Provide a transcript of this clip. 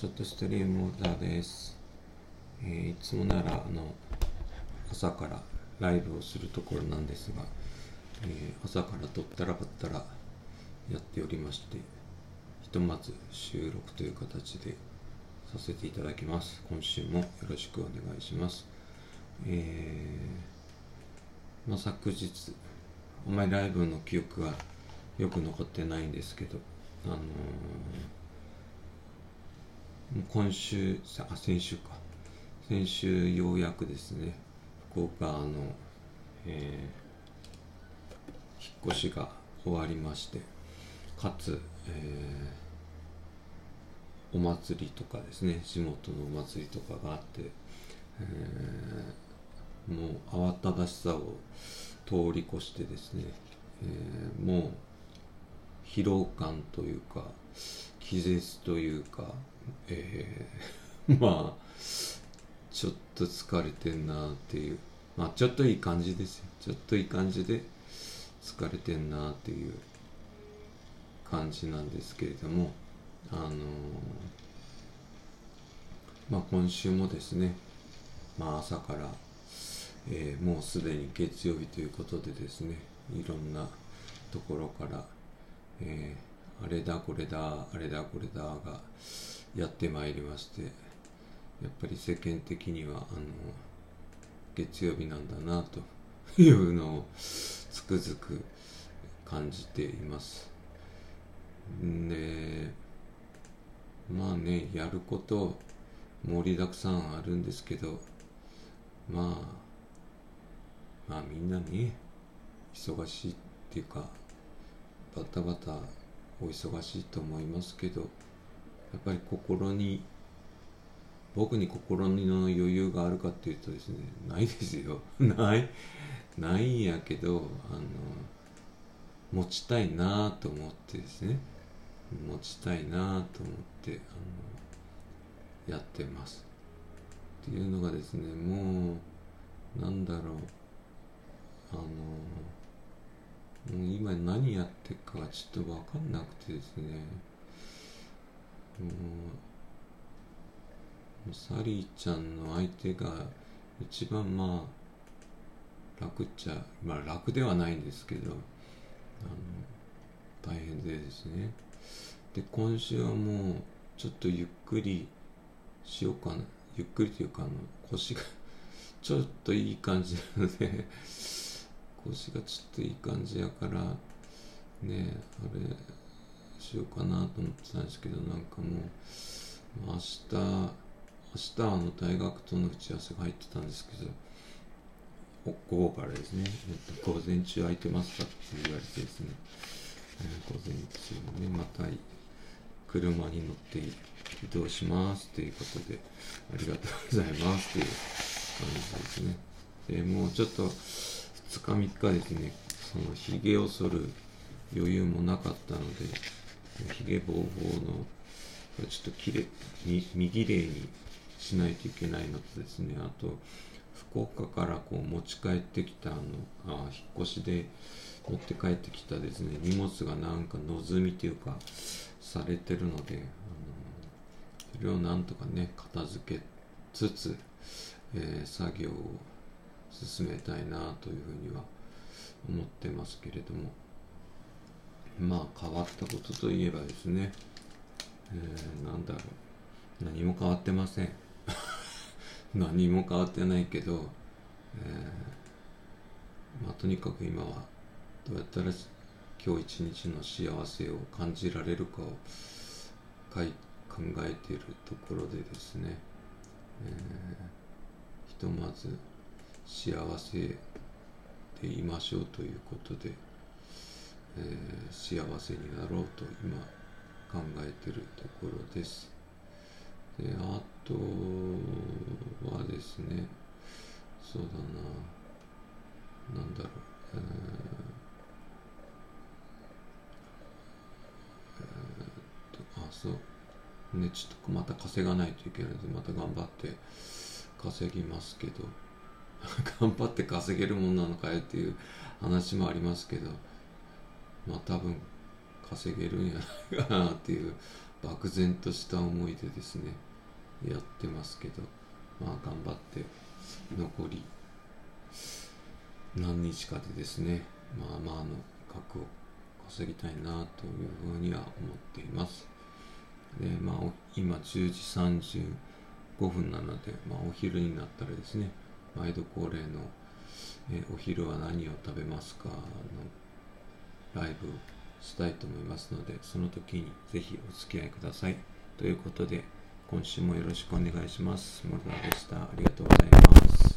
ちょっとストリームオーダーです、えーいつもならあの朝からライブをするところなんですが、えー朝からとったらばったらやっておりましてひとまず収録という形でさせていただきます。今週もよろしくお願いします。えーまあ、昨日あんまりライブの記憶がよく残ってないんですけどあのー今週あ先週か。先週ようやくですね福岡の、えー引っ越しが終わりましてかつ、えーお祭りとかですね地元のお祭りとかがあって、えーもう慌ただしさを通り越してですね、えもう疲労感というか気絶というか、えー まあちょっと疲れてんなっていう。まあちょっといい感じですよ。ちょっといい感じで疲れてんなっていう感じなんですけれどもあのーまあ今週もですねまあ朝から、えーもうすでに月曜日ということでですねいろんなところから、えーあれだこれだあれだこれだがやってまいりましてやっぱり世間的にはあの月曜日なんだなというのをつくづく感じています。でまあねやること盛りだくさんあるんですけどまあまあみんなね忙しいっていうかバタバタお忙しいと思いますけどやっぱり心に僕に心の余裕があるかっていうとですねないですよ。ない。ないんやけどあの持ちたいなと思ってですね。持ちたいなと思ってあのやってます。っていうのがですねもうなんだろう。あのもう今何やってるかがちょっと分かんなくてですね。サリーちゃんの相手が一番まあ楽っちゃまあ楽ではないんですけどあの大変でですね。で今週はもうちょっとゆっくりしようかなゆっくりというかあの腰が ちょっといい感じなので腰がちょっといい感じやからねあれしようかなと思ってたんですけどなんかもう明日明日あの大学との打ち合わせが入ってたんですけど午後からですね、えっと、午前中空いてますかって言われてですね、えー午前中ねまた車に乗って移動しますということでありがとうございますという感じですね。でもうちょっと2日3日ですねそのひげを剃る余裕もなかったのでひげぼうぼうのちょっときれいに見綺麗にしないといけないのとですねあと福岡からこう持ち帰ってきたあのあ引っ越しで持って帰ってきたですね荷物がなんかのぞみというかされてるのであのそれをなんとかね片付けつつ、えー作業を進めたいなというふうには思ってますけれども。まあ変わったことといえばですね、えーなんだろう。何も変わってません。何も変わってないけど、えーまあとにかく今はどうやったら今日一日の幸せを感じられるかを考えているところでですね、えーひとまず幸せでいましょうということで、えー幸せになろうと今考えてるところです。であとはですねそうだな。なんだろう、えーえーとあそう。ねちょっとまた稼がないといけないのでまた頑張って稼ぎますけど。頑張って稼げるもんなのかよっていう話もありますけど。まあ多分稼げるんやないかなっていう漠然とした思いでですねやってますけどまあ頑張って残り何日かでですねまあまあの額を稼ぎたいなというふうには思っていますでまあ今10時35分なので、まあ、お昼になったらですね毎度恒例の、えお昼は何を食べますか?」のライブをしたいと思いますのでその時にぜひお付き合いくださいということで今週もよろしくお願いします。モルダでした。ありがとうございます。